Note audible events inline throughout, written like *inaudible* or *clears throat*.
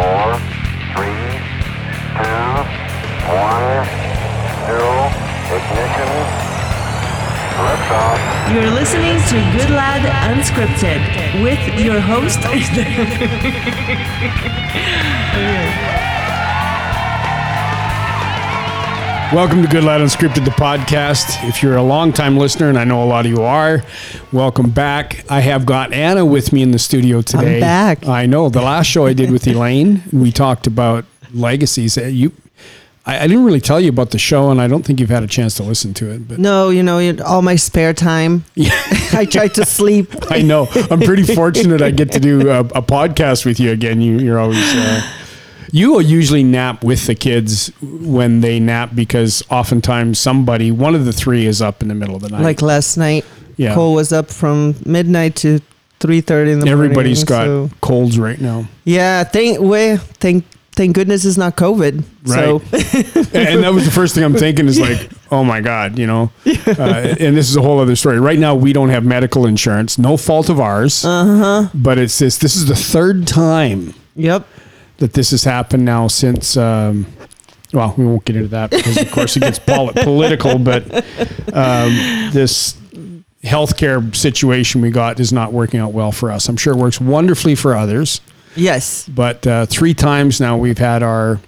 four, three, two, one, zero, ignition, liftoff. You're listening to Good Lad Unscripted with your host. *laughs* *laughs* Welcome to Good Lad Unscripted, the podcast. If you're a longtime listener, and I know a lot of you are, welcome back. I have got Anna with me in the studio today. back. I know. The last show I did with *laughs* Elaine, we talked about legacies. Uh, You, I, I didn't really tell you about the show, and I don't think you've had a chance to listen to it. But No, you know, all my spare time, *laughs* I try to sleep. *laughs* I know I'm pretty fortunate. I get to do a, a podcast with you again. You, you're always. Uh, you will usually nap with the kids when they nap because oftentimes somebody, one of the three, is up in the middle of the night. Like last night, Yeah. Cole was up from midnight to three thirty in the Everybody's morning. Everybody's got so- colds right now, yeah. Thank well, thank thank goodness it's not COVID. So *laughs* and that was the first thing I'm thinking is like, oh my god, you know. Uh, and this is a whole other story. Right now, we don't have medical insurance, no fault of ours. Uh Uh-huh. huh. But it's this. This is the third time yep. That this has happened now since. Um, well, we won't get into that because, of course, it gets pol- *laughs* political. But um, this healthcare situation we got is not working out well for us. I'm sure it works wonderfully for others. Yes. but uh, three times now we've had our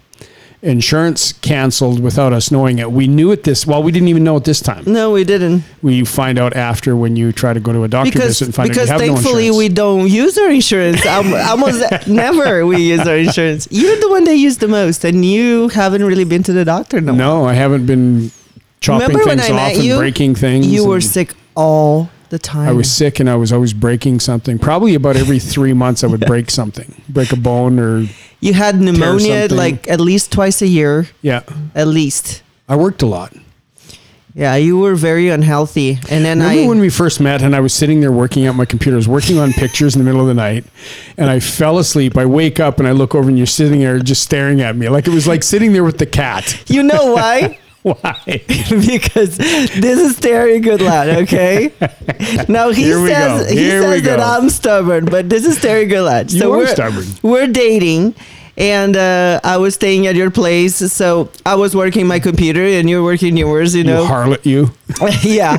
insurance canceled without us knowing it. We knew it this well. We didn't even know it this time. No, we didn't. We find out after when you try to go to a doctor Because visit and find because out you have thankfully no we don't use our insurance. *laughs* Almost never we use our insurance. You're the one they use the most, and you haven't really been to the doctor no. no, I haven't been chopping Remember things off and you? breaking things. You were sick all the time. I was sick and I was always breaking something. Probably about every three months, I would *laughs* break something, break a bone or You had pneumonia like at least twice a year, yeah. at least. I worked a lot. Yeah, you were very unhealthy, and then Remember I. when we first met and I was sitting there working at my computer, I was working on pictures in the middle of the night and I fell asleep. I wake up and I look over and you're sitting there just staring at me. Like it was like sitting there with the cat. you know why? *laughs* *laughs* Why? *laughs* because this is Terry Goodlad, okay? *laughs* Now he says he says that. I'm stubborn, but this is Terry Goodlad. You are we're stubborn. We're dating. And uh, I was staying at your place, so I was working my computer, and you're working yours. You You know, harlot, you. yeah.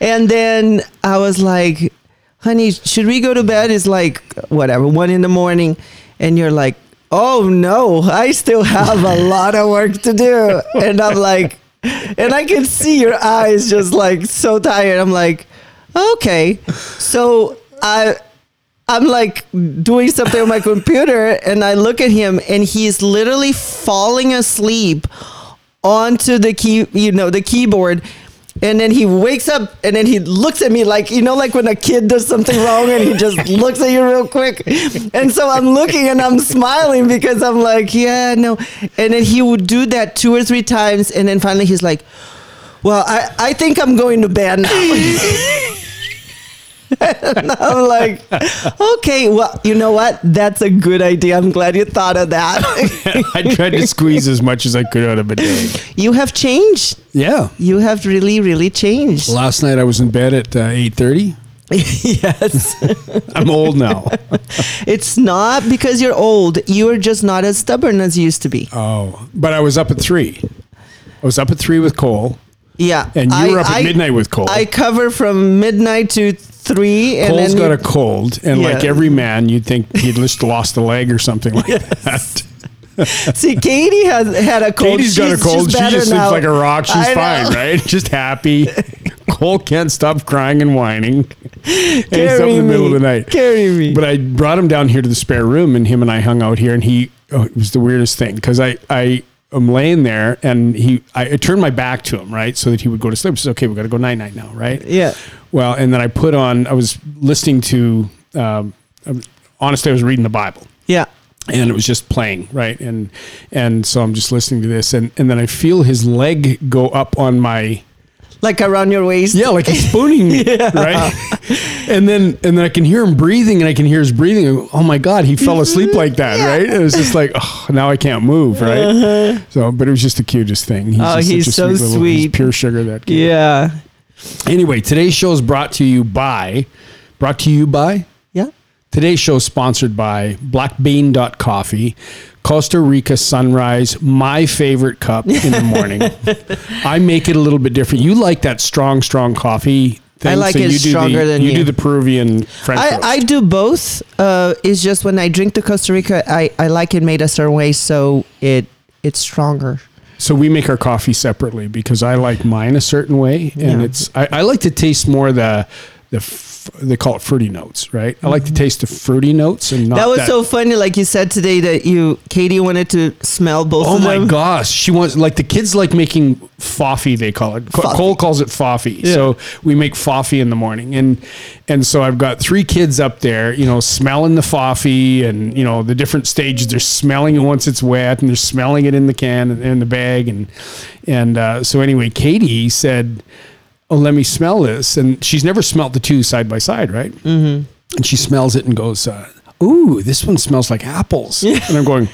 And then I was like, honey, should we go to bed? It's like, whatever, one in the morning. And you're like, oh no, I still have a lot of work to do. And I'm like, and I can see your eyes just like so tired. I'm like, okay. So I, I'm like doing something on my computer and I look at him and he's literally falling asleep onto the key, you know, the keyboard. And then he wakes up and then he looks at me like, you know, like when a kid does something wrong and he just *laughs* looks at you real quick. And so I'm looking and I'm smiling because I'm like, yeah, no. And then he would do that two or three times. And then finally he's like, well, I, I think I'm going to bed now. *laughs* *laughs* And I'm like, okay, well, you know what? That's a good idea. I'm glad you thought of that. *laughs* I tried to squeeze as much as I could out of a *laughs* day. you have changed. Yeah. You have really, really changed. Last night I was in bed at uh, 8.30. yes. I'm old now. it's not because you're old. You are just not as stubborn as you used to be. Oh, but I was up at 3. I was up at 3 with Cole. Yeah. And you I- were up at I- midnight with Cole. I cover from midnight to three. And Cole's got a cold, and like every man, you'd think he'd just *laughs* lost a leg or something like that. *laughs* See, Katie has had a cold. Katie's got a cold. she's She just now. sleeps like a rock. She's I fine, know. right? *laughs* Just happy. Cole can't stop crying and whining. And he's up in the middle me. of the night. Carry me. But I brought him down here to the spare room, and him and I hung out here, and he. Oh, it was the weirdest thing because I I am laying there, and he I, I turned my back to him, right, so that he would go to sleep. Says, okay, we got to go night night now, right? Yeah. Well, and then I put on. I was listening to. Um, honestly, I was reading the Bible Yeah. and it was just playing right and and so i'm just listening to this and and then i feel his leg go up on my Like around your waist. yeah like he's spooning me *laughs* right and then and then i can hear him breathing and i can hear his breathing oh my god he fell asleep like that right it was just like *laughs* oh now i can't move right so but it was just the cutest thing he's Uh-huh. Oh, just he's so little- he's sweet. pure sugar that kid. Yeah. anyway today's show is brought to you by brought to you by Yeah. Today's show is sponsored by blackbean.coffee, Costa Rica Sunrise, my favorite cup in the morning. *laughs* I make it a little bit different. You like that strong, strong coffee thing. I like it you stronger the, than you. you. do the Peruvian French I, roast. I do both. Uh, it's just when I drink the Costa Rica, I, I like it made a certain way, so it it's stronger. So we make our coffee separately because I like mine a certain way, and Yeah. it's I, I like to taste more the the f- they call it fruity notes, right? I like to taste the fruity notes and not Mm-hmm. that was so funny, like you said today that you Katie wanted to smell both Oh of my them. gosh, she wants like the kids like making foffy. They call it. Foffy. Cole calls it foffy. So we make foffy in the morning, and and so I've got three kids up there, you know, smelling the foffy, and you know the different stages. They're smelling it once it's wet, and they're smelling it in the can and in the bag, and and uh, so anyway, Katie said, "Oh, let me smell this," and she's never smelt the two side by side, right? Mm-hmm. And she smells it and goes, uh, "Ooh, this one smells like apples," and I'm going.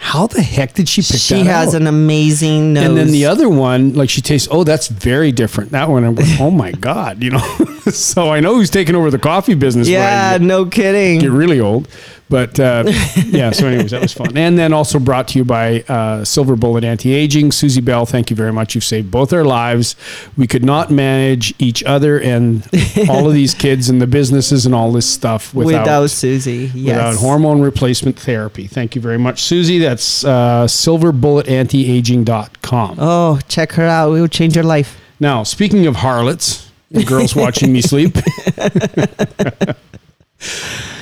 How the heck did she pick that She that has out? an amazing nose. And then the other one, like she tastes, oh, that's very different. That one, I'm going, oh my God, you know? *laughs* so I know who's taking over the coffee business. Yeah, no kidding. Get really old. But uh, *laughs* yeah, so, anyways, that was fun. And then also brought to you by uh, Silver Bullet Anti Aging. Susie Bell, thank you very much. You've saved both our lives. We could not manage each other and all of these kids and the businesses and all this stuff without, Without Susie, yes. without hormone replacement therapy. Thank you very much, Susie. That's uh, silverbulletantiaging.com. Oh, check her out. It will change your life. Now, speaking of harlots, and girls watching me *laughs* sleep, *laughs*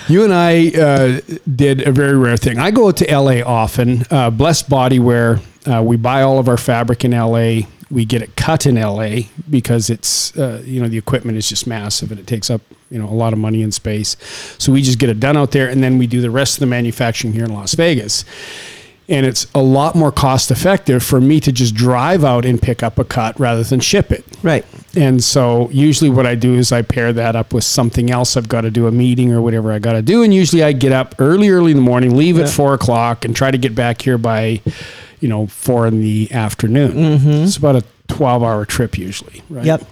you and I uh, did a very rare thing. I go to LA often. Uh, Blessed Bodywear, uh, we buy all of our fabric in LA. We get it cut in LA because it's, uh, you know, the equipment is just massive and it takes up, you know, a lot of money and space. So we just get it done out there and then we do the rest of the manufacturing here in Las Vegas and it's a lot more cost effective for me to just drive out and pick up a cut rather than ship it. Right. And so usually what I do is I pair that up with something else. I've got to do a meeting or whatever I got to do. And usually I get up early, early in the morning, leave at four o'clock and try to get back here by, you know, four in the afternoon. It's about a 12 hour trip usually. Right. Yep.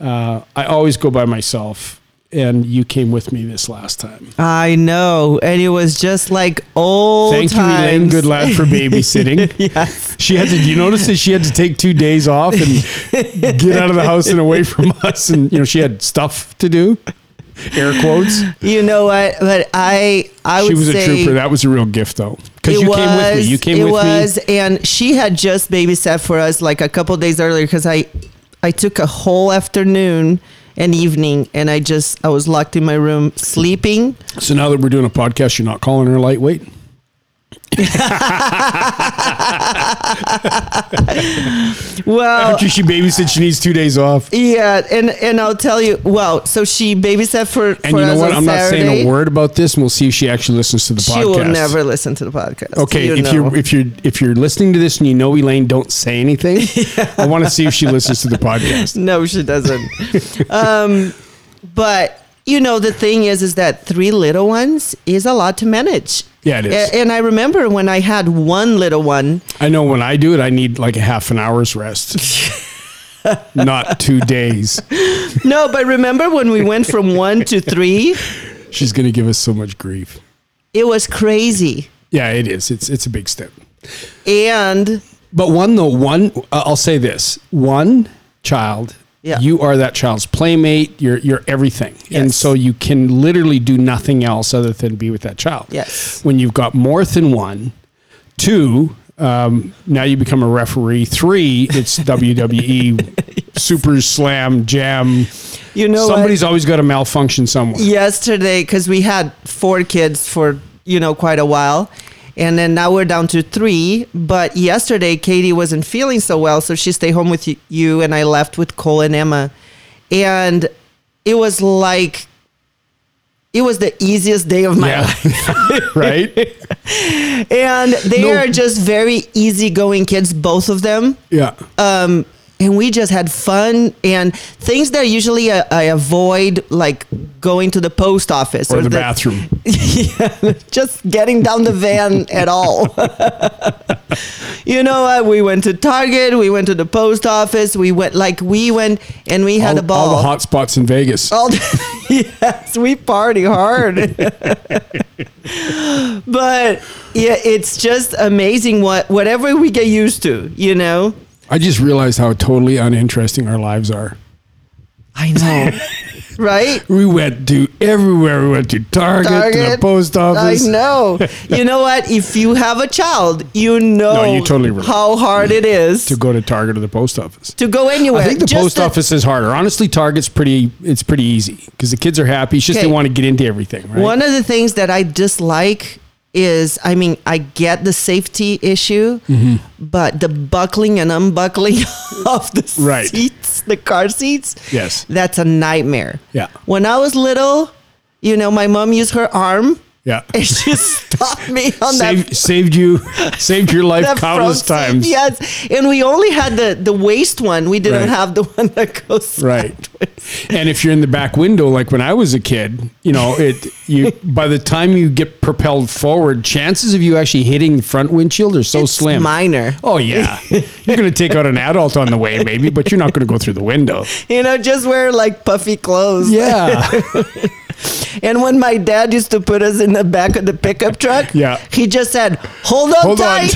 Uh, I always go by myself and you came with me this last time. I know. And it was just like old Thank you, times. Elaine Goodlad, for babysitting. *laughs* yes. She had to. You notice that she had to take two days off and get out of the house and away from *laughs* us, and you know she had stuff to do. Air quotes. You know what? But I, I would She was a trooper. That was a real gift, though, because it you was, came with me. You came it with was, me. and she had just babysat for us like a couple days earlier because I, I took a whole afternoon and evening, and I just I was locked in my room sleeping. So now that we're doing a podcast, you're not calling her lightweight. *laughs* Well, After she babysits, she needs two days off. yeah, and and I'll tell you. Well, so she babysat for And for you know what? I'm not saying a word about this, and we'll see if she actually listens to the She podcast. will never listen to the podcast. Okay, You if know. you're if you're if you're listening to this and you know Elaine, don't say anything. *laughs* I want to see if she listens to the podcast. No, she doesn't. *laughs* um, but you know, the thing is, is that three little ones is a lot to manage. Yeah, it is. And I remember when I had one little one. I know when I do it, I need like a half an hour's rest, *laughs* not two days. No, but remember when we went from one to three? *laughs* She's gonna give us so much grief. It was crazy. Yeah, it is. It's it's a big step. And But one though, one uh, I'll say this: one child, Yeah. you are that child's playmate. You're you're everything, and so you can literally do nothing else other than be with that child. Yes. When you've got more than one, two. Um, now you become a referee. Three, it's *laughs* WWE Super Slam Jam. you know, what? Somebody's always got a malfunction somewhere. yesterday because we had four kids for you know quite a while and then now we're down to three but yesterday katie wasn't feeling so well so she stayed home with you and i left with cole and emma and it was like it was the easiest day of my life *laughs* right? *laughs* and they No. are just very easygoing kids both of them Yeah. um, and we just had fun and things that usually I, I avoid, like going to the post office or the bathroom. *laughs* yeah, just getting down the van at all. *laughs* you know what? We went to Target. We went to the post office. We went like we went and we had all, a ball. all the hot spots in Vegas. All the- *laughs* yes, we party hard. but yeah, it's just amazing what whatever we get used to, you know. I just realized how totally uninteresting our lives are. I know, *laughs* right? We went to everywhere. We went to Target, to the post office. I know. *laughs* You know what? If you have a child, you know No, you're totally right. how hard it is To go to Target or the post office. to go anywhere. I think the Just post office is harder. Honestly, Target's pretty. It's pretty easy because the kids are happy. It's just Okay. they want to get into everything, right? One of the things that I dislike is, I mean, I get the safety issue, Mm-hmm. but the buckling and unbuckling *laughs* of the Right. seats, the car seats, Yes. that's a nightmare. Yeah. When I was little, you know, my mom used her arm yeah. It just stopped me on that Saved, saved you, saved your life countless seat. times. Yes, and we only had the the waist one. We didn't Right. have the one that goes Right. sideways. And if you're in the back window, like when I was a kid, you know, it you *laughs* by the time you get propelled forward, chances of you actually hitting the front windshield are so It's slim. minor. Oh yeah, *laughs* you're going to take out an adult on the way, maybe, but you're not going to go through the window. You know, just wear like puffy clothes. Yeah, *laughs* *laughs* And when my dad used to put us in the back of the pickup truck, *laughs* Yeah. he just said, "Hold on hold tight."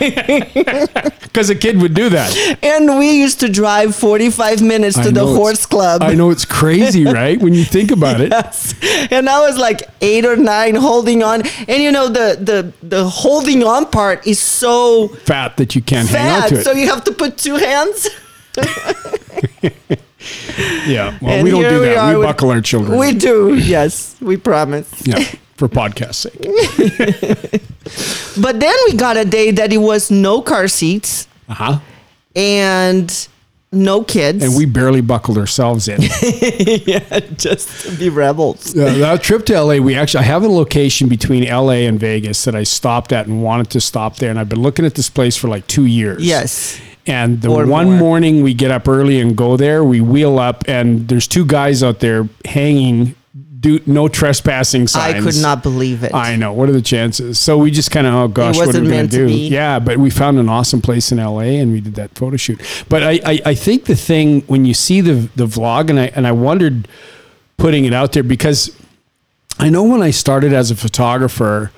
*laughs* because a kid would do that. and we used to drive 45 minutes I to the horse club. I know it's crazy, right? When you think about it. Yes. And I was like eight or nine holding on. And you know, the the the holding on part is so Fat that you can't hang on to it. So you have to put two hands. *laughs* yeah, well, And we don't do that. We with- buckle our children. We do, yes, we promise. yeah, for podcast sake. *laughs* But then we got a day that it was no car seats Uh huh. and no kids. And we barely buckled ourselves in. *laughs* yeah, just to be rebels. Uh, that trip to LA, we actually I have a location between LA and Vegas that I stopped at and wanted to stop there, and I've been looking at this place for like two years. Yes. And the Or one more. morning we get up early and go there, we wheel up, and there's two guys out there hanging, do no trespassing signs. I could not believe it. I know. What are the chances? So we just kind of, oh gosh, what are we going to do? Yeah, but we found an awesome place in LA and we did that photo shoot. But I, I, I think the thing when you see the the vlog, and I and I wondered putting it out there because I know when I started as a photographer,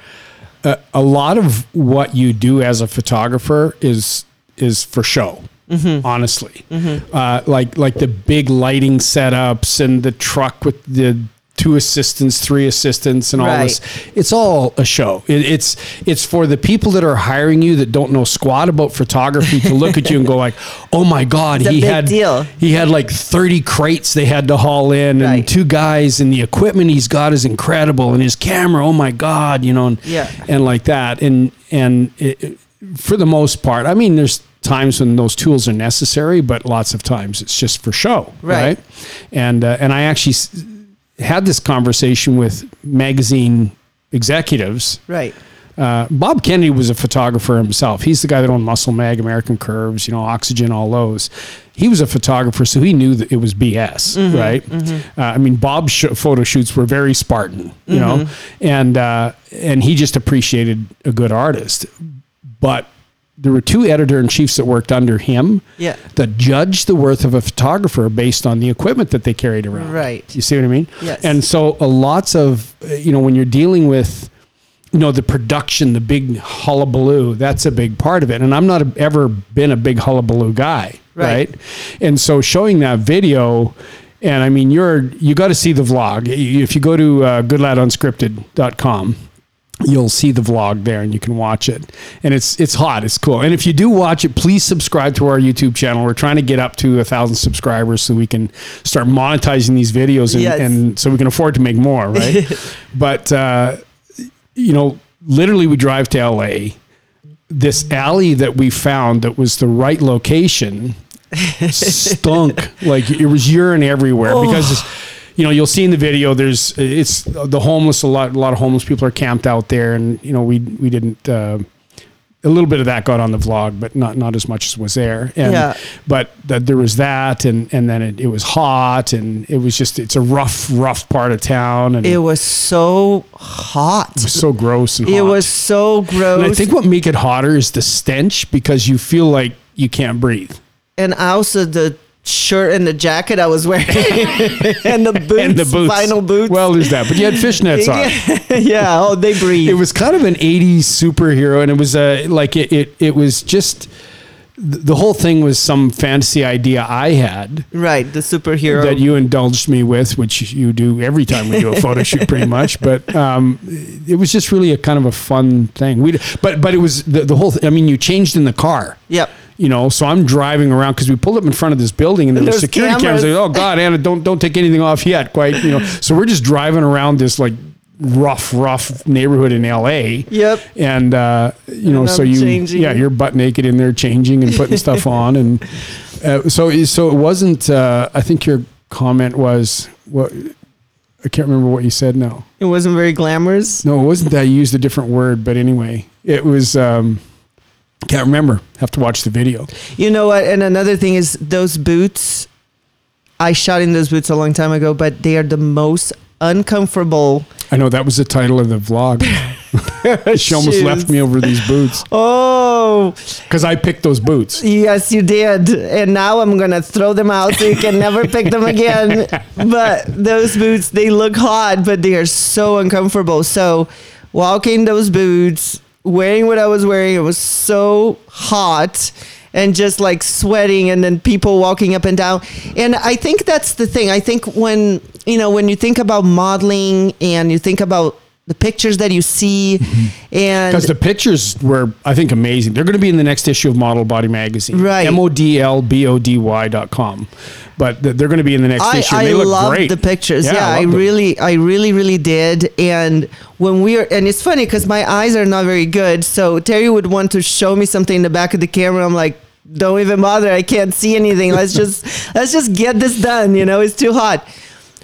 uh, a lot of what you do as a photographer is is for show. Mm-hmm. Honestly, uh, like like the big lighting setups and the truck with the two assistants, three assistants, and all Right. this. It's all a show. It, it's it's for the people that are hiring you that don't know squat about photography to look at you and go like, *laughs* "Oh my God, he had deal. he had like thirty crates they had to haul in, and two guys, and the equipment he's got is incredible, and his camera, oh my God, you know, and Yeah. and like that, and and it- for the most part, I mean, there's times when those tools are necessary, but lots of times it's just for show, Right. right? And uh, and I actually had this conversation with magazine executives. right. Uh, Bob Kennedy was a photographer himself. He's the guy that owned Muscle Mag, American Curves, you know, Oxygen, all those. He was a photographer, so he knew that it was BS, Mm-hmm, right? Uh, I mean, Bob's sh- photo shoots were very Spartan, you know, Mm-hmm. and uh, and he just appreciated a good artist. But there were two editor in chiefs that worked under him Yeah. that judged the worth of a photographer based on the equipment that they carried around. Right. You see what I mean? Yes. And so a lots of uh, you know when you're dealing with you know the production, the big hullabaloo, that's a big part of it. And I'm not a, ever been a big hullabaloo guy, Right. right? And so showing that video. And I mean, you're you got to see the vlog. If you go to uh, goodladunscripted.com, you'll see the vlog there and you can watch it. And it's it's hot it's cool. And if you do watch it please subscribe to our youtube channel. We're trying to get up to a thousand subscribers so we can start monetizing these videos and, Yes. and so we can afford to make more right? *laughs* But uh, you know literally we drive to la this alley that we found that was the right location *laughs* stunk. Like it was urine everywhere because you know you'll see in the video there's it's the homeless a lot a lot of homeless people are camped out there and you know we we didn't uh, a little bit of that got on the vlog, but not not as much as was there. And Yeah. but that there was that, and and then it, it was hot, and it was just it's a rough rough part of town, and It it was so hot. was so gross and It was so gross. And I think what make it hotter is the stench because you feel like you can't breathe. and also the shirt and the jacket I was wearing *laughs* and the boots, and the boots, vinyl boots. Well, there's that, but you had fishnets on. *laughs* yeah. Oh, they breathe. It was kind of an '80s superhero, and it was a like it. It, it was just the whole thing was some fantasy idea I had right. The superhero. that you indulged me with, which you do every time we do a photo shoot, pretty *laughs* much. But um, it was just really a kind of a fun thing. We, but but it was the, the whole. Th- I mean, you changed in the car. Yep. You know, so I'm driving around because we pulled up in front of this building and there There's security cameras. cameras. Like, oh God, Anna, don't don't take anything off yet. Quite, you know. So we're just driving around this like rough, rough neighborhood in L.A. Yep. And uh, you know, And so you, changing. yeah, you're butt naked in there, changing and putting stuff *laughs* on, and uh, so so it wasn't. Uh, I think your comment was what. I can't remember what you said now. It wasn't very glamorous. No, it wasn't that. You used a different word, but anyway, it was. Um, can't remember. Have to watch the video. You know what? And another thing is those boots. I shot in those boots a long time ago, but they are the most uncomfortable. I know that was the title of the vlog. *laughs* she almost Shoes. left me over these boots Oh, because I picked those boots. yes, you did. And now I'm going to throw them out so you can never pick them again. *laughs* But those boots, they look hot, but they are so uncomfortable. So, walking those boots, wearing what I was wearing, it was so hot and just like sweating and then people walking up and down. And I think that's the thing. I think when, you know, when you think about modeling and you think about the pictures that you see mm-hmm. and Because the pictures were, I think, amazing. They're going to be in the next issue of Model Body Magazine. Right. M O D L B O D Y dot com. But they're going to be in the next I, issue. I they look love great. the pictures. Yeah, I, loved them. really, I really, really did. And when we are, and it's funny because my eyes are not very good. So Terry would want to show me something in the back of the camera. I'm like, don't even bother. I can't see anything. Let's *laughs* just, let's just get this done. You know, it's too hot.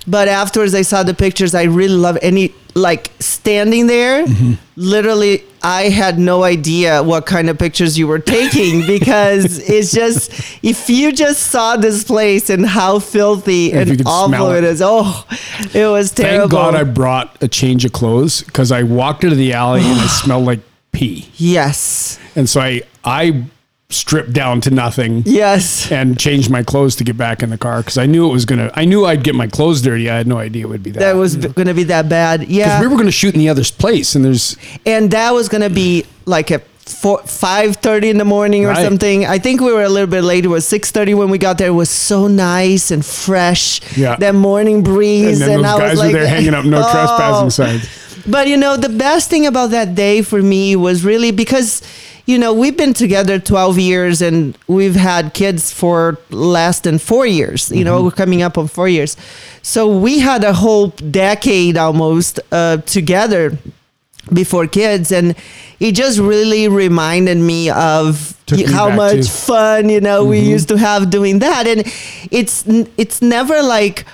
But afterwards, I saw the pictures. I really love any like standing there. Mm-hmm. Literally, I had no idea what kind of pictures you were taking *laughs* because it's just if you just saw this place and how filthy and awful it. it is. Oh, it was terrible. Thank God I brought a change of clothes because I walked into the alley and it *gasps* smelled like pee. yes, And so I, I stripped down to nothing. yes. And changed my clothes to get back in the car because I knew it was gonna. I knew I'd get my clothes dirty. I had no idea it would be that. That was going to be that bad. Yeah. Because we were going to shoot in the other place, and there's and that was going to be like at four, five thirty in the morning or Right. something. I think we were a little bit late. It was six thirty when we got there. It was so nice and fresh. Yeah. that morning breeze, and then those I guys was were like, there hanging up no *laughs* Oh. trespassing signs. But you know, the best thing about that day for me was really because, you know, we've been together 12 years and we've had kids for less than four years. You know, we're coming up on four years. So we had a whole decade almost uh, together before kids. And it just really reminded me of how much to- fun, you know, we used to have doing that. And it's, it's never like,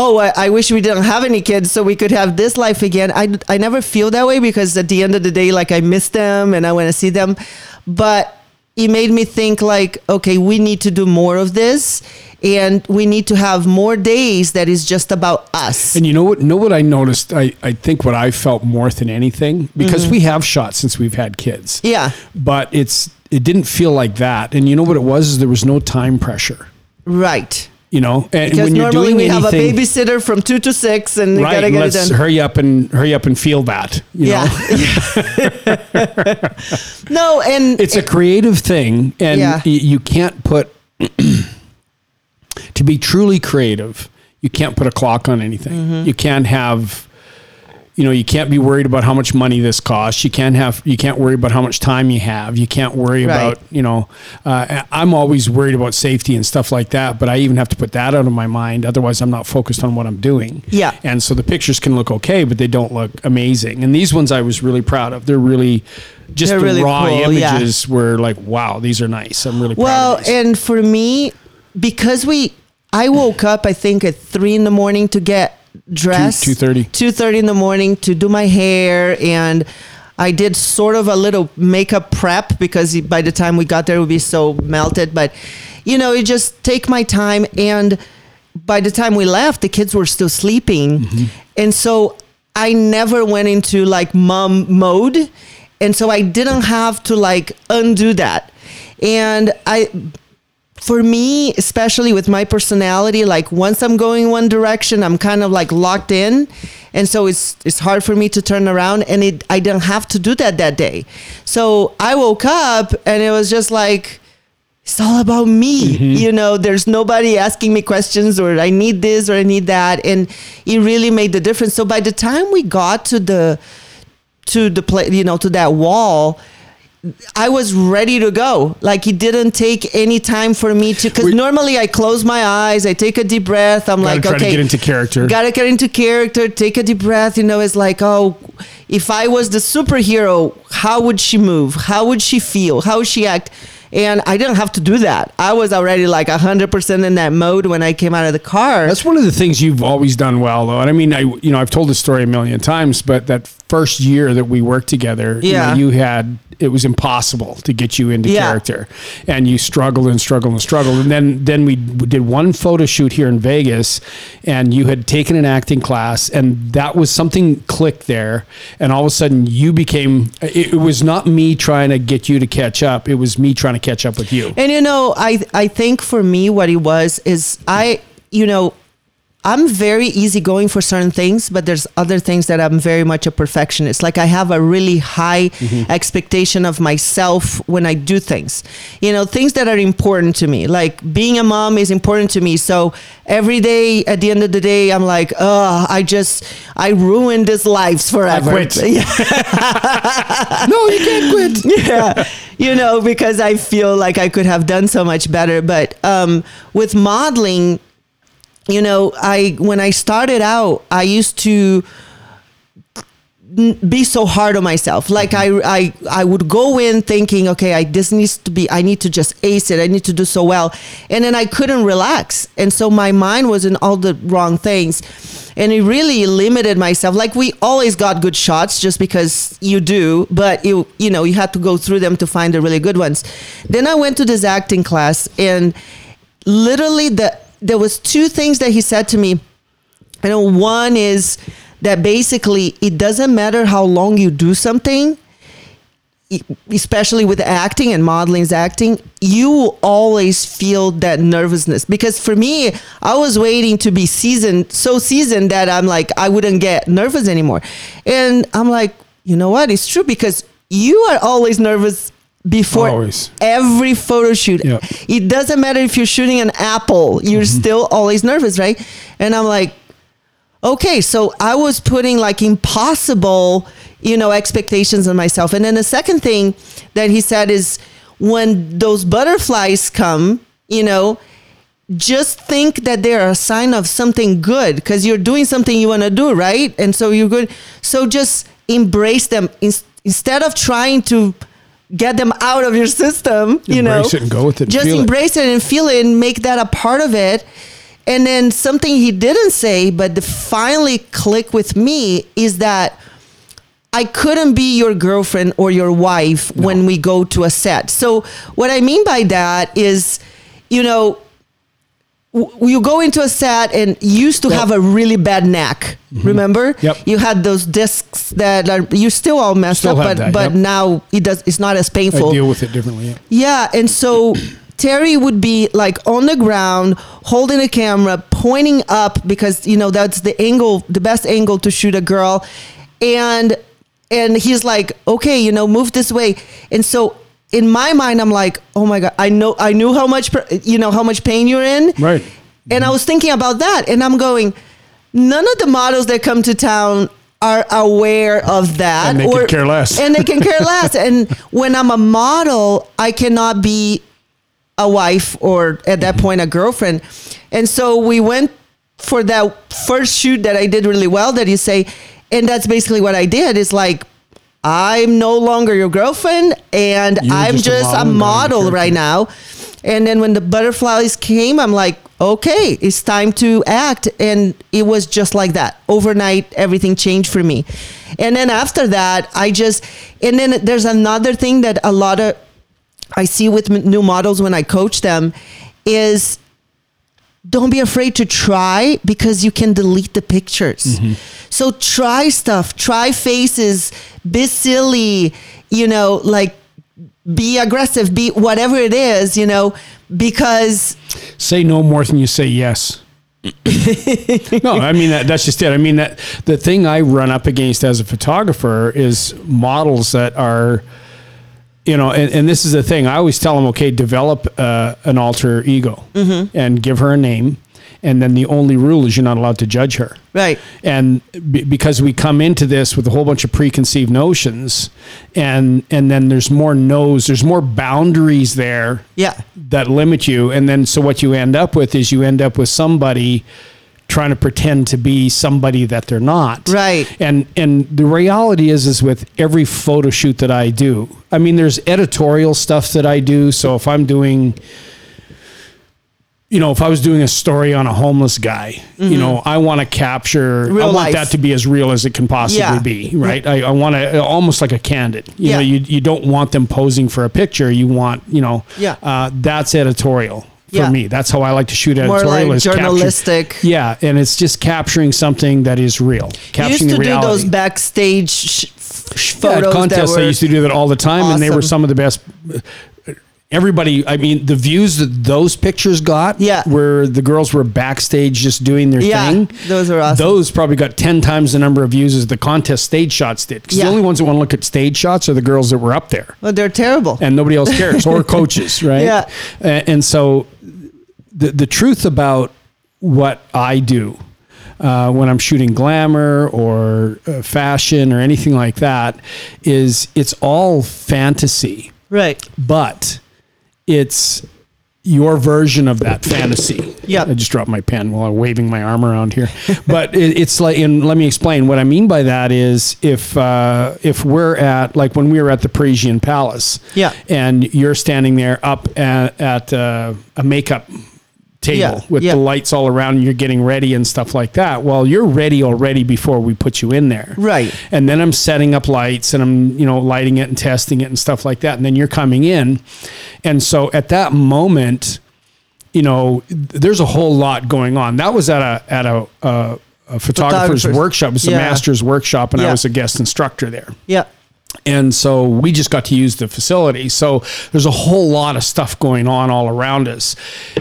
oh, I, I wish we didn't have any kids so we could have this life again. I, I never feel that way because at the end of the day, like I miss them and I want to see them. But it made me think like, okay, we need to do more of this and we need to have more days that is just about us. And you know what? Know what I noticed? I, I think what I felt more than anything because Mm-hmm. we have shot since we've had kids. yeah, But it's it didn't feel like that. And you know what it was? Is there was no time pressure. right. You know, and Because when you're normally doing we have a babysitter from two to six and right? gotta get let's it done. hurry up and hurry up and feel that. You yeah. know, *laughs* no, and *laughs* it's a creative thing, and Yeah. you can't put *clears throat* to be truly creative. You can't put a clock on anything. Mm-hmm. You can't have. You know, you can't be worried about how much money this costs. You can't have, you can't worry about how much time you have. You can't worry Right. about, you know, uh, I'm always worried about safety and stuff like that, but I even have to put that out of my mind. Otherwise, I'm not focused on what I'm doing. Yeah. And so the pictures can look okay, but they don't look amazing. And these ones I was really proud of. They're really just They're the really raw cool, yeah. images were like, wow, these are nice. I'm really proud Well, and for me, because we, I woke up I think at three in the morning to get dressed. 2:30. Two thirty in the morning to do my hair, and I did sort of a little makeup prep because by the time we got there, it would be so melted. But, you know, you just take my time. And by the time we left, the kids were still sleeping. And so I never went into like mom mode. And so I didn't have to like undo that. And I, for me, especially with my personality, like once I'm going one direction, I'm kind of like locked in. And so it's it's hard for me to turn around and it I didn't have to do that that day. So I woke up and it was just like it's all about me. Mm-hmm. You know, there's nobody asking me questions or I need this or I need that and it really made the difference. So by the time we got to the to the play, you know, to that wall, I was ready to go. Like it didn't take any time for me to, because normally I close my eyes, I take a deep breath. I'm like, try to okay, get into character. Gotta get into character. Take a deep breath. You know, it's like, oh, if I was the superhero, how would she move? How would she feel? How would she act? And I didn't have to do that. I was already like 100% in that mode when I came out of the car. That's one of the things you've always done well, though. And I mean, I you know I've told this story a million times, but that first year that we worked together, you know, you had it was impossible to get you into Yeah. character, and you struggled and struggled and struggled. And then then we did one photo shoot here in Vegas, and you had taken an acting class, and that was something clicked there, and all of a sudden you became. It, it was not me trying to get you to catch up; it was me trying to catch up with you. And you know, I I think for me what it was is I you know I'm very easygoing for certain things, but there's other things that I'm very much a perfectionist. Like I have a really high expectation of myself when I do things. You know, things that are important to me. Like being a mom is important to me. So every day at the end of the day, I'm like, oh, I just I ruined this lives forever. I quit. *laughs* *laughs* No, you can't quit. *laughs* yeah you know because i feel like i could have done so much better but um, with modeling you know i when i started out i used to be so hard on myself. Like I, I i would go in thinking okay i this needs to be i need to just ace it. I need to do so well. And then i couldn't relax. And so my mind was in all the wrong things. And it really limited myself. Like we always got good shots just because you do but you you know you had to go through them to find the really good ones. Then i went to this acting class and literally the there was two things that he said to me You know one is that basically it doesn't matter how long you do something, especially with acting and modeling is acting, you always feel that nervousness. Because for me, I was waiting to be seasoned, so seasoned that I'm like, I wouldn't get nervous anymore. And I'm like, you know what? It's true because you are always nervous before Always. every photo shoot. Yeah. It doesn't matter if you're shooting an apple, you're mm-hmm. still always nervous, right? And I'm like, okay, so I was putting like impossible, you know, expectations on myself. And then the second thing that he said is when those butterflies come, you know, just think that they're a sign of something good because you're doing something you want to do, right? And so you're good. So just embrace them In- instead of trying to get them out of your system, you know. It and go with it Just feel it. embrace it and feel it and make that a part of it. And then something he didn't say, but the finally click with me is that I couldn't be your girlfriend or your wife when we go to a set. So what I mean by that is, you know, w- you go into a set and used to have a really bad neck. Remember? Mm-hmm. Yep. You had those discs that are you still all messed Still up, but that, but yep. now it does. It's not as I painful. deal with it differently. Yeah. Yeah, and so Terry would be like on the ground, holding a camera, pointing up because you know that's the angle, the best angle to shoot a girl, and and he's like, okay, you know, move this way, and so. In my mind, I'm like, oh my god, I know, I knew how much, you know, how much pain you're in, Right. and I was thinking about that, and I'm going, none of the models that come to town are aware of that, And they could care less. and they can care less. *laughs* And when I'm a model, I cannot be a wife or at that mm-hmm. point a girlfriend. And so we went for that first shoot that I did really well. That you say, and that's basically what I did. Is like. I'm no longer your girlfriend, and You're I'm just just a a model right now. And then when the butterflies came, I'm like, okay, it's time to act. And it was just like that. Overnight, everything changed for me. And then after that, I just, and then there's another thing that a lot of, I see with new models when I coach them is don't be afraid to try because you can delete the pictures. Mm-hmm. So try stuff, try faces, be silly, you know, like be aggressive, be whatever it is, you know, because say no more than you say yes. *laughs* no, I mean that, that's just it. I mean that the thing I run up against as a photographer is models that are, you know, and, and this is the thing. I always tell them, okay, develop uh, an alter ego and give her a name, and then the only rule is you're not allowed to judge her. right. and be, because we come into this with a whole bunch of preconceived notions and and then there's more no's there's more boundaries there Yeah. that limit you and then so what you end up with is you end up with somebody trying to pretend to be somebody that they're not Right. and and the reality is is with every photo shoot that I do I mean there's editorial stuff that I do so if I'm doing you know, if I was doing a story on a homeless guy, you know, I want to capture, Mm-hmm. Real I want life. that to be as real as it can possibly Yeah. be, right? I, I want to almost like a candid. You know, Yeah. you you don't want them posing for a picture. You want, you know, Yeah. uh, that's editorial for Yeah. me. That's how I like to shoot editorial. like is capture- journalistic. yeah, and it's just capturing something that is real. You Capturing used to do those backstage sh- Yeah, photos contests, I used to do that all the time, and they were some of the best. Everybody, I mean, the views that those pictures got, Yeah. where the girls were backstage just doing their Yeah, thing. those are awesome. Those probably got ten times the number of views as the contest stage shots did. Because Yeah. the only ones that want to look at stage shots are the girls that were up there, Well, they're terrible. and nobody else *laughs* cares, or coaches, right? Yeah. And, so, the the truth about what I do uh, when I'm shooting glamour or uh, fashion or anything like that is it's all fantasy, right. but it's your version of that fantasy. Yeah. I just dropped my pen while I'm waving my arm around here. *laughs* but it, it's like, and let me explain what I mean by that is if uh, if we're at like when we were at the Parisian Palace, Yeah. and you're standing there up at, at uh, a makeup table Yeah, with yeah. the lights all around and you're getting ready and stuff like that. Well, you're ready already before we put you in there. Right. And then I'm setting up lights and I'm, you know, lighting it and testing it and stuff like that. And then you're coming in. And so at that moment, you know, there's a whole lot going on. That was at a at a, a, a photographer's Photographer's. workshop. It was a master's workshop, and I was a guest instructor there Yeah. And so we just got to use the facility. So there's a whole lot of stuff going on all around us.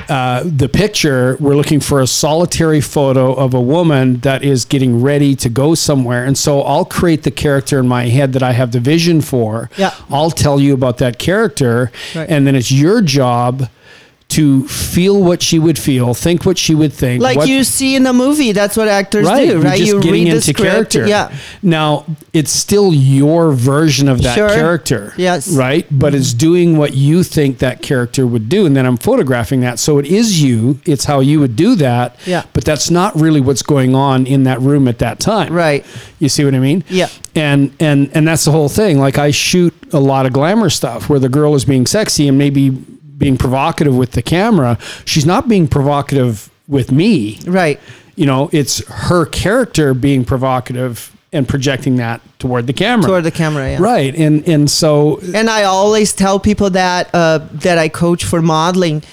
Uh, the picture, we're looking for a solitary photo of a woman that is getting ready to go somewhere. And so I'll create the character in my head that I have the vision for. Yeah. I'll tell you about that character. Right. And then it's your job to feel what she would feel, think what she would think. Like what- you see in a movie, that's what actors do, you're right? You read the into script. character. Yeah. Now it's still your version of that Sure. character. Yes. Right. But it's mm-hmm. doing what you think that character would do, and then I'm photographing that. So it is you. It's how you would do that. Yeah. But that's not really what's going on in that room at that time. Right. You see what I mean? Yeah. And and and that's the whole thing. Like I shoot a lot of glamour stuff where the girl is being sexy and maybe being provocative with the camera. She's not being provocative with me Right. you know, it's her character being provocative and projecting that toward the camera. Toward the camera, yeah. Right. And and so And I always tell people that uh, that I coach for modeling,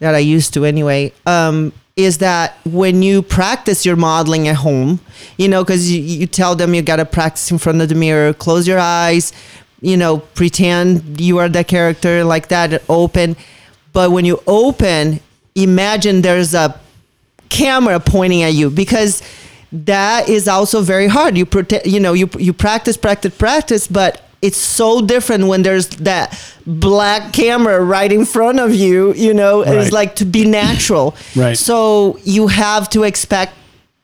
that I used to anyway, um, is that when you practice your modeling at home, you know, because you, you tell them you got to practice in front of the mirror, close your eyes, you know, pretend you are the character like that, open. But when you open, imagine there's a camera pointing at you because that is also very hard. You protect, you know, you you practice, practice, practice, but it's so different when there's that black camera right in front of you. You know, Right. it's like to be natural. *coughs* Right. So you have to expect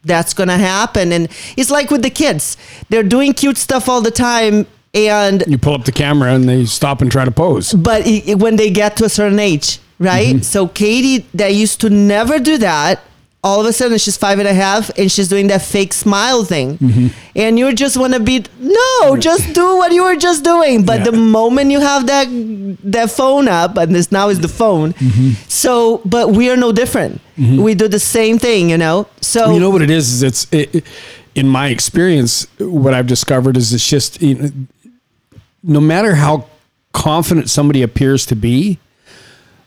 that's gonna happen, and it's like with the kids. They're doing cute stuff all the time, and you pull up the camera and they stop and try to pose. but i i- when they get to a certain age, right? Mm-hmm. So Katie, that used to never do that, all of a sudden she's five and a half and she's doing that fake smile thing, Mm-hmm. and you just want to be no, just do what you were just doing. But Yeah. the moment you have that that phone up, and this now is the phone, Mm-hmm. so but we are no different. We do the same thing, you know. So you know what it is? Is it's it, in my experience, what I've discovered is it's just you know, no matter how confident somebody appears to be,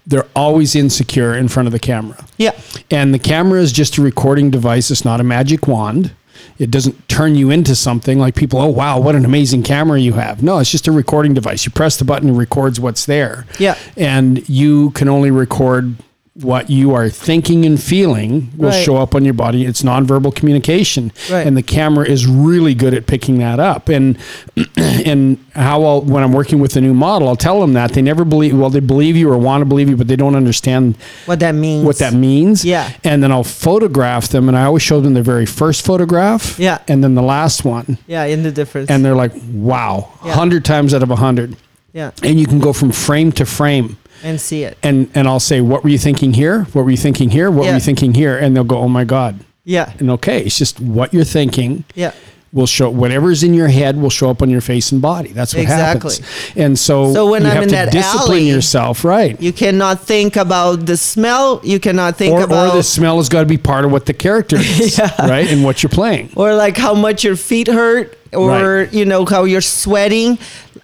they're always insecure in front of the camera. Yeah. And the camera is just a recording device. It's not a magic wand. It doesn't turn you into something like people, oh, wow, what an amazing camera you have. No, it's just a recording device. You press the button, it records what's there. Yeah. And you can only record what you are thinking and feeling will Right. show up on your body. It's nonverbal communication. Right. And the camera is really good at picking that up. And *clears throat* and how I'll, when I'm working with a new model, I'll tell them that they never believe, well, they believe you or want to believe you, but they don't understand What that means. what that means. Yeah. And then I'll photograph them, and I always show them their very first photograph. Yeah. And then the last one, Yeah, in the difference. and they're like, "Wow, Yeah. hundred times out of a hundred. yeah. And you can go from frame to frame, And see it. and and I'll say, "What were you thinking here? What were you thinking here? What Yeah. were you thinking here?" And they'll go, "Oh my god." Yeah. And okay, it's just what you're thinking. Yeah. Will show whatever's in your head will show up on your face and body. That's what happens. Exactly. happens. And so, So when you I'm have in to that discipline alley, yourself, right? You cannot think about the smell. You cannot think or, about or the smell has got to be part of what the character *laughs* is, right? And what you're playing. or like how much your feet hurt or Right. you know how you're sweating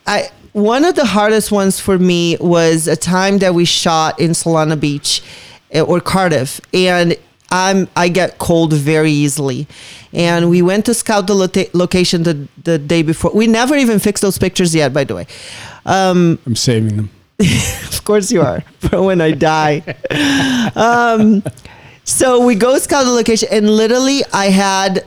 i one of the hardest ones for me was a time that we shot in solana beach eh, or cardiff and i'm i get cold very easily and we went to scout the lota- location the, the day before we never even fixed those pictures yet by the way I'm saving them. *laughs* of course you are *laughs* for when I die. *laughs* Um, so we go scout the location, and literally, I had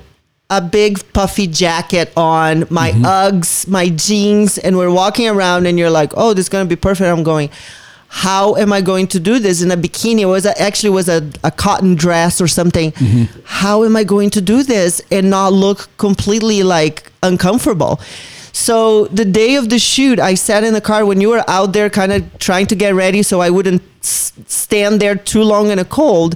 a big puffy jacket on, my mm-hmm. Uggs, my jeans, and we're walking around, and you're like, "Oh, this is gonna be perfect." I'm going. How am I going to do this in a bikini? It was a, actually was a, a cotton dress or something. Mm-hmm. How am I going to do this and not look completely like uncomfortable? So the day of the shoot, I sat in the car when you were out there, kind of trying to get ready, so I wouldn't s- stand there too long in a cold.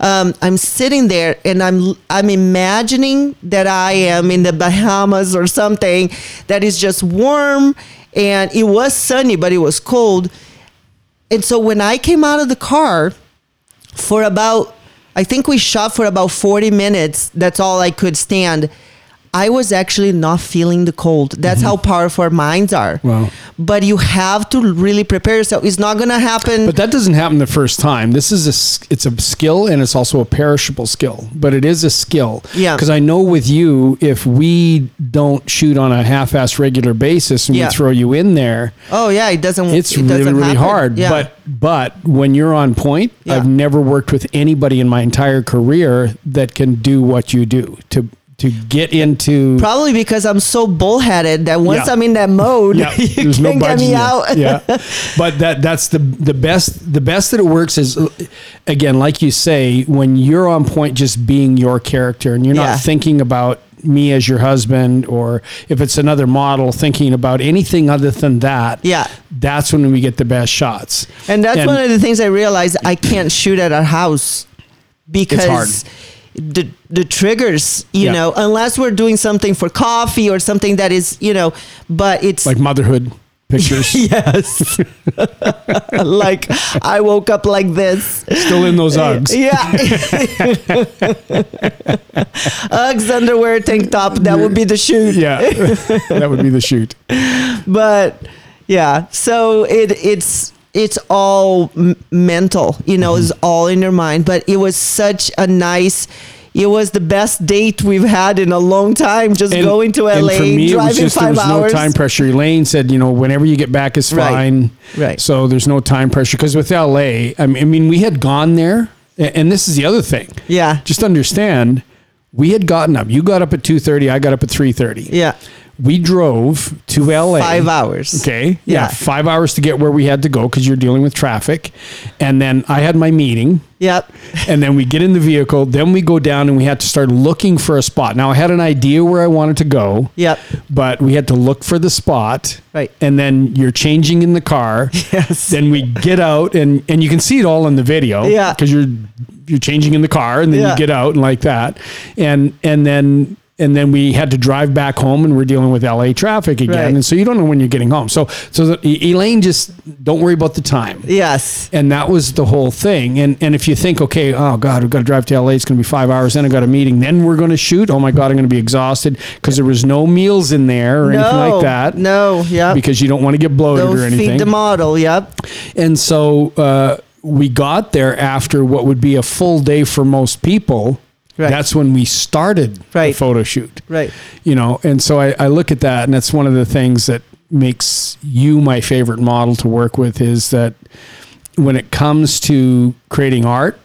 Um, I'm sitting there and I'm I'm imagining that I am in the Bahamas or something that is just warm and it was sunny, but it was cold. And so when I came out of the car for about, I think we shot for about 40 minutes. That's all I could stand. I was actually not feeling the cold. That's how mm-hmm. powerful our minds are. Wow. But you have to really prepare yourself. It's not going to happen. But that doesn't happen the first time. This is a it's a skill and it's also a perishable skill, but it is a skill. Yeah. Because I know with you, if we don't shoot on a half-ass regular basis and Yeah. we throw you in there, oh yeah, it doesn't. it's it really doesn't really happen. hard. Yeah. But but when you're on point, Yeah. I've never worked with anybody in my entire career that can do what you do to to get into Probably because I'm so bullheaded that once Yeah. I'm in that mode, yeah, *laughs* you there's can't get me out. yeah, *laughs* but that that's the the best the best that it works is again, like you say, when you're on point, just being your character, and you're Yeah. not thinking about me as your husband, or if it's another model, thinking about anything other than that. Yeah. that's when we get the best shots. And that's one of the things I realized I can't shoot at our house because the the triggers, you Yeah. know, unless we're doing something for coffee or something that is, you know, but it's like motherhood pictures. *laughs* yes. *laughs* like I woke up like this. Still in those Uggs. *laughs* Yeah. Uggs, underwear, tank top. That would be the shoot. Yeah, that would be the shoot. but yeah so it it's it's all m- mental you know it's mm-hmm. all in your mind but it was such a nice it was the best date we've had in a long time just And- going to LA for me, driving just there five was hours no time pressure. Elaine said, you know, whenever you get back is fine. Right. So there's no time pressure because with LA, I mean, I mean, we had gone there, and this is the other thing. Yeah. Just understand, we had gotten up. You got up at two thirty. I got up at three thirty. yeah We drove to LA. five hours Okay. Yeah. Yeah. Five hours to get where we had to go because you're dealing with traffic, and then I had my meeting yep *laughs* and then we get in the vehicle then we go down and we had to start looking for a spot now i had an idea where i wanted to go Yep. but we had to look for the spot Right. and then you're changing in the car Yes. then we get out and and you can see it all in the video Yeah. because you're you're changing in the car and then Yeah. you get out and like that and and then and then we had to drive back home, and we're dealing with LA traffic again, Right. and so you don't know when you're getting home. So, so the, Elaine just don't worry about the time. Yes. And that was the whole thing. And and if you think, okay, oh God, we've got to drive to LA, it's going to be five hours. Then I got a meeting. Then we're going to shoot. Oh my God, I'm going to be exhausted because there was no meals in there or anything like that. No. yeah. Because you don't want to get bloated Don't or anything. feed the model. Yep. And so uh, we got there after what would be a full day for most people. Right. That's when we started Right. the photo shoot. Right. You know, and so I, I look at that, and that's one of the things that makes you my favorite model to work with is that when it comes to creating art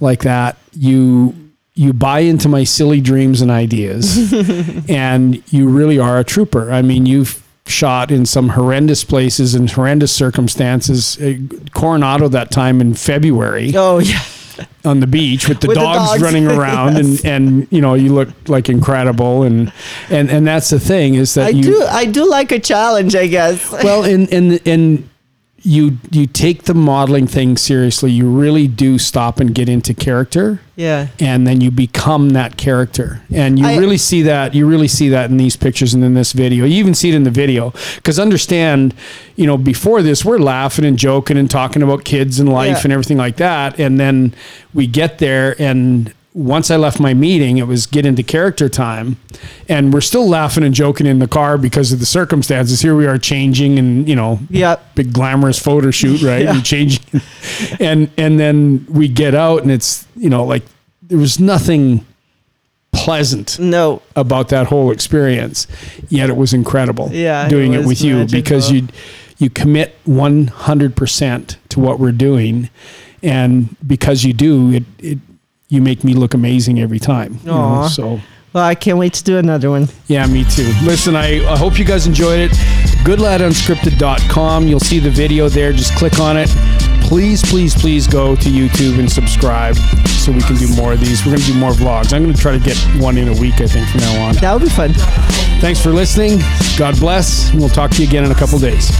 like that, you you buy into my silly dreams and ideas, *laughs* and you really are a trooper. I mean, you've shot in some horrendous places and horrendous circumstances. Uh, Coronado that time in February Oh yeah. On the beach with the, With the dogs, dogs. running *laughs* around Yes. and and you know you look like incredible and and and that's the thing is that I you do. I do like a challenge. I guess. *laughs* well and and and you you take the modeling thing seriously you really do stop and get into character yeah. and then you become that character and you I- really see that you really see that in these pictures and in this video you even see it in the video because understand you know before this we're laughing and joking and talking about kids and life Yeah. and everything like that and then we get there and once I left my meeting, it was get into character time, and we're still laughing and joking in the car because of the circumstances. Here we are changing, and you know, Yep. big glamorous photo shoot, right? Yeah. And changing, *laughs* and and then we get out, and it's you know like there was nothing pleasant No. about that whole experience, yet it was incredible. Yeah, doing it, was with you because you you commit one hundred percent to what we're doing, and because you do it, it you make me look amazing every time. you know, Aw. so. Well, I can't wait to do another one. Yeah, me too. Listen, I, I hope you guys enjoyed it. Goodladunscripted.com. You'll see the video there. Just click on it. Please, please, please go to YouTube and subscribe so we can do more of these. We're going to do more vlogs. I'm going to try to get one in a week, I think, from now on. That would be fun. Thanks for listening. God bless. And we'll talk to you again in a couple days.